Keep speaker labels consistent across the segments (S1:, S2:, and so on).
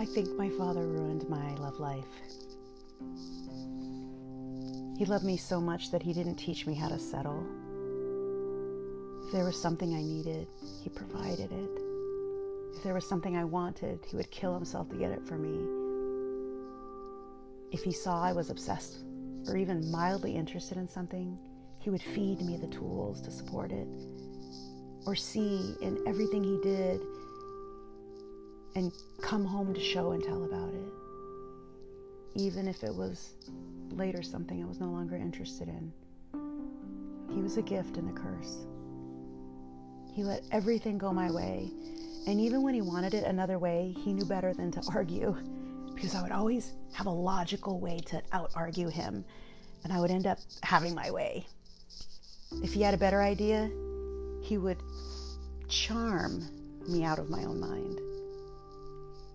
S1: I think my father ruined my love life. He loved me so much that he didn't teach me how to settle. If there was something I needed, he provided it. If there was something I wanted, he would kill himself to get it for me. If he saw I was obsessed or even mildly interested in something, he would feed me the tools to support it. Or see in everything he did and come home to show and tell about it. Even if it was later something I was no longer interested in. He was a gift and a curse. He let everything go my way. And even when he wanted it another way, he knew better than to argue because I would always have a logical way to out argue him, and I would end up having my way. If he had a better idea, he would charm me out of my own mind.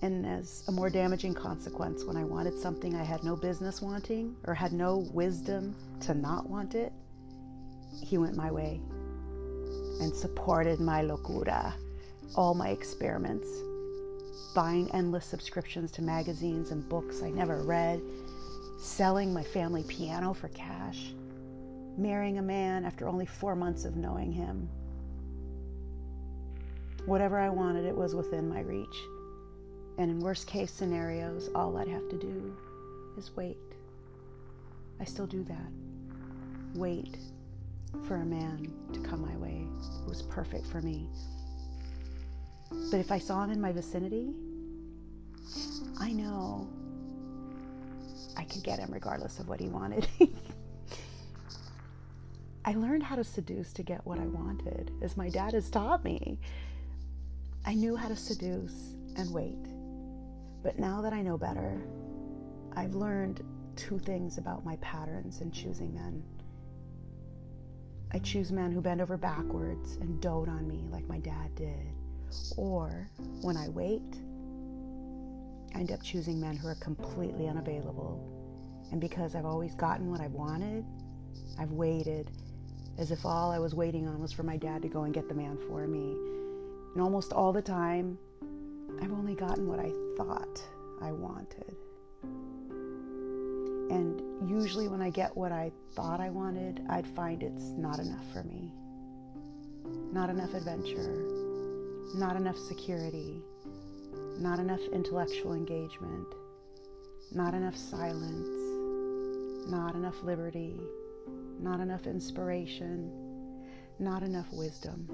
S1: And as a more damaging consequence, when I wanted something I had no business wanting or had no wisdom to not want it, he went my way and supported my locura, all my experiments, buying endless subscriptions to magazines and books I never read, selling my family piano for cash, marrying a man after only four months of knowing him. Whatever I wanted, it was within my reach. And in worst case scenarios, all I'd have to do is wait. I still do that. Wait for a man to come my way who was perfect for me. But if I saw him in my vicinity, I know I could get him regardless of what he wanted. I learned how to seduce to get what I wanted, as my dad has taught me. I knew how to seduce and wait. But now that I know better, I've learned two things about my patterns in choosing men. I choose men who bend over backwards and dote on me like my dad did. Or when I wait, I end up choosing men who are completely unavailable. And because I've always gotten what I've wanted, I've waited as if all I was waiting on was for my dad to go and get the man for me. And almost all the time, I've only gotten what I thought I wanted. And usually, when I get what I thought I wanted, I'd find it's not enough for me. Not enough adventure, not enough security, not enough intellectual engagement, not enough silence, not enough liberty, not enough inspiration, not enough wisdom.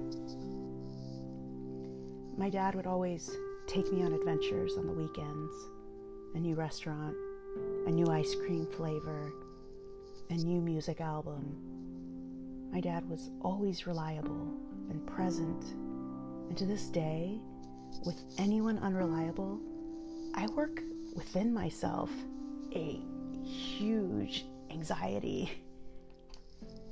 S1: My dad would always take me on adventures on the weekends a new restaurant, a new ice cream flavor, a new music album. My dad was always reliable and present. And to this day, with anyone unreliable, I work within myself a huge anxiety.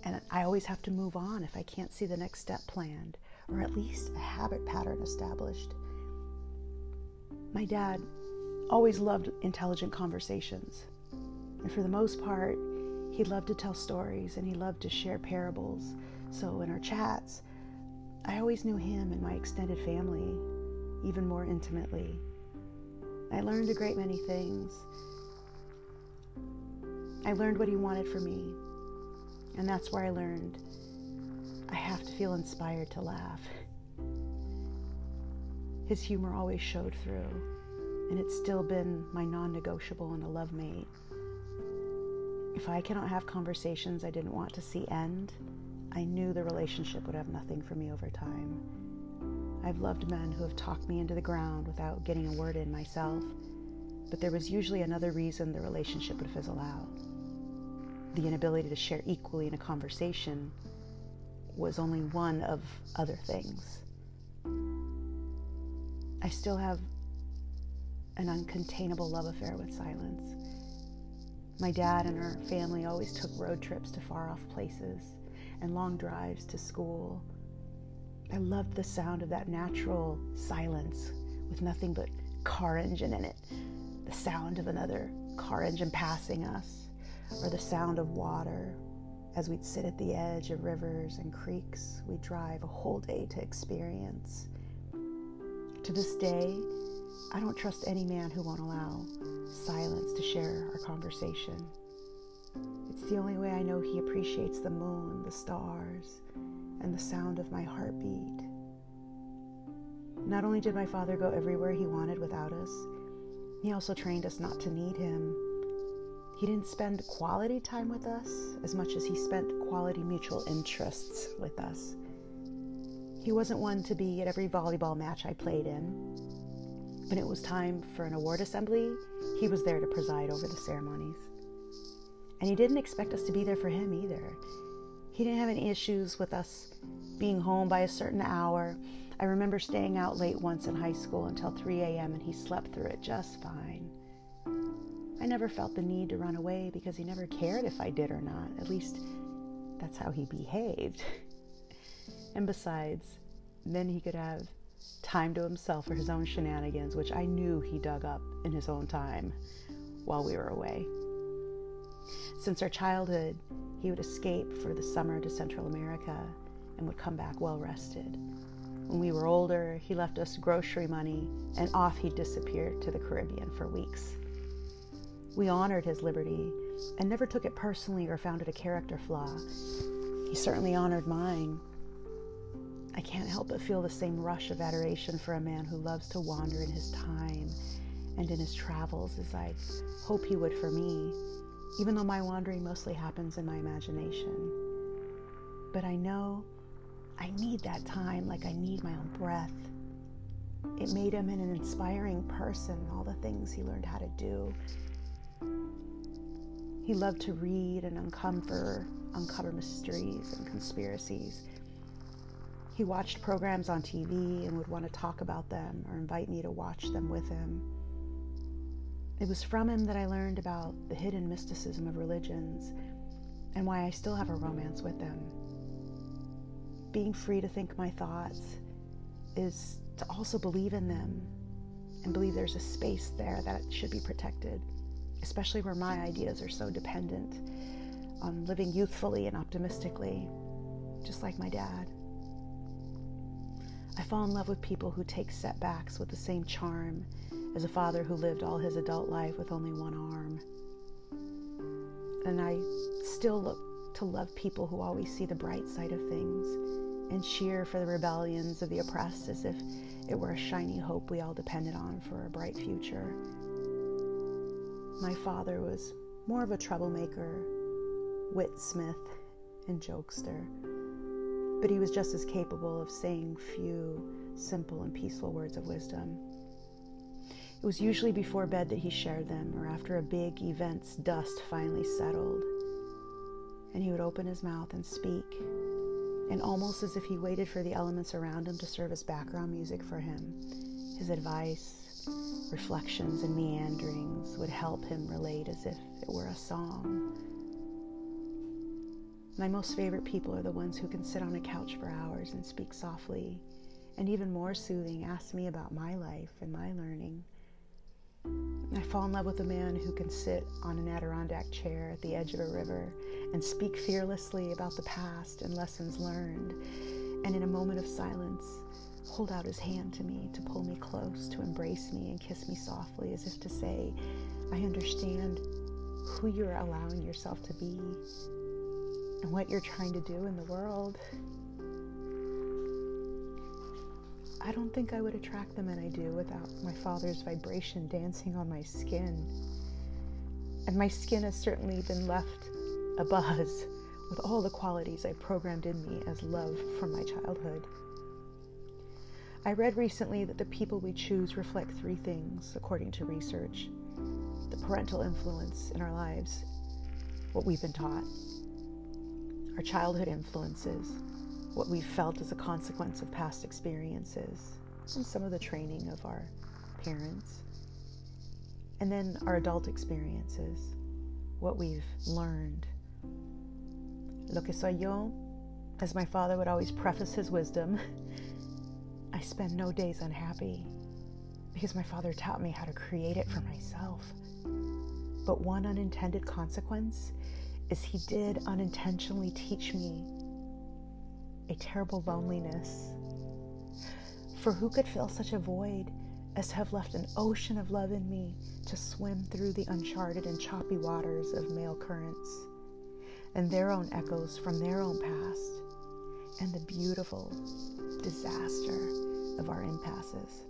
S1: And I always have to move on if I can't see the next step planned, or at least a habit pattern established. My dad always loved intelligent conversations. And for the most part, he loved to tell stories and he loved to share parables. So in our chats, I always knew him and my extended family even more intimately. I learned a great many things. I learned what he wanted for me. And that's where I learned I have to feel inspired to laugh. His humor always showed through, and it's still been my non negotiable in a love mate. If I cannot have conversations I didn't want to see end, I knew the relationship would have nothing for me over time. I've loved men who have talked me into the ground without getting a word in myself, but there was usually another reason the relationship would fizzle out. The inability to share equally in a conversation was only one of other things. I still have an uncontainable love affair with silence. My dad and our family always took road trips to far off places and long drives to school I loved the sound of that natural silence with nothing but car engine in it. The sound of another car engine passing us, or the sound of water as we'd sit at the edge of rivers and creeks we'd drive a whole day to experience. To this day, I don't trust any man who won't allow silence to share our conversation. It's the only way I know he appreciates the moon, the stars, and the sound of my heartbeat. Not only did my father go everywhere he wanted without us, he also trained us not to need him. He didn't spend quality time with us as much as he spent quality mutual interests with us. He wasn't one to be at every volleyball match I played in. When it was time for an award assembly, he was there to preside over the ceremonies. And he didn't expect us to be there for him either. He didn't have any issues with us being home by a certain hour. I remember staying out late once in high school until 3 a.m., and he slept through it just fine. I never felt the need to run away because he never cared if I did or not. At least, that's how he behaved. and besides, then he could have time to himself for his own shenanigans, which I knew he dug up in his own time while we were away. Since our childhood, he would escape for the summer to Central America and would come back well rested. When we were older, he left us grocery money and off he disappeared to the Caribbean for weeks. We honored his liberty and never took it personally or found it a character flaw. He certainly honored mine. I can't help but feel the same rush of adoration for a man who loves to wander in his time and in his travels as I hope he would for me even though my wandering mostly happens in my imagination. But I know I need that time like I need my own breath. It made him an inspiring person, all the things he learned how to do. He loved to read and uncover, uncover mysteries and conspiracies. He watched programs on TV and would want to talk about them or invite me to watch them with him. It was from him that I learned about the hidden mysticism of religions and why I still have a romance with them. Being free to think my thoughts is to also believe in them and believe there's a space there that should be protected, especially where my ideas are so dependent on living youthfully and optimistically, just like my dad. I fall in love with people who take setbacks with the same charm as a father who lived all his adult life with only one arm. And I still look to love people who always see the bright side of things and cheer for the rebellions of the oppressed as if it were a shiny hope we all depended on for a bright future. My father was more of a troublemaker, witsmith, and jokester, but he was just as capable of saying few simple and peaceful words of wisdom. It was usually before bed that he shared them, or after a big event's dust finally settled. And he would open his mouth and speak, and almost as if he waited for the elements around him to serve as background music for him, his advice, reflections, and meanderings would help him relate as if it were a song. My most favorite people are the ones who can sit on a couch for hours and speak softly, and even more soothing, ask me about my life and my learning I fall in love with a man who can sit on an Adirondack chair at the edge of a river and speak fearlessly about the past and lessons learned, and in a moment of silence, hold out his hand to me to pull me close, to embrace me and kiss me softly, as if to say, I understand who you're allowing yourself to be and what you're trying to do in the world. I don't think I would attract the men I do without my father's vibration dancing on my skin. And my skin has certainly been left abuzz with all the qualities I programmed in me as love from my childhood. I read recently that the people we choose reflect three things, according to research the parental influence in our lives, what we've been taught, our childhood influences, what we've felt as a consequence of past experiences and some of the training of our parents. And then our adult experiences, what we've learned. Lo que soy yo, as my father would always preface his wisdom, I spend no days unhappy because my father taught me how to create it for myself. But one unintended consequence is he did unintentionally teach me a terrible loneliness. For who could fill such a void as to have left an ocean of love in me to swim through the uncharted and choppy waters of male currents and their own echoes from their own past and the beautiful disaster of our impasses?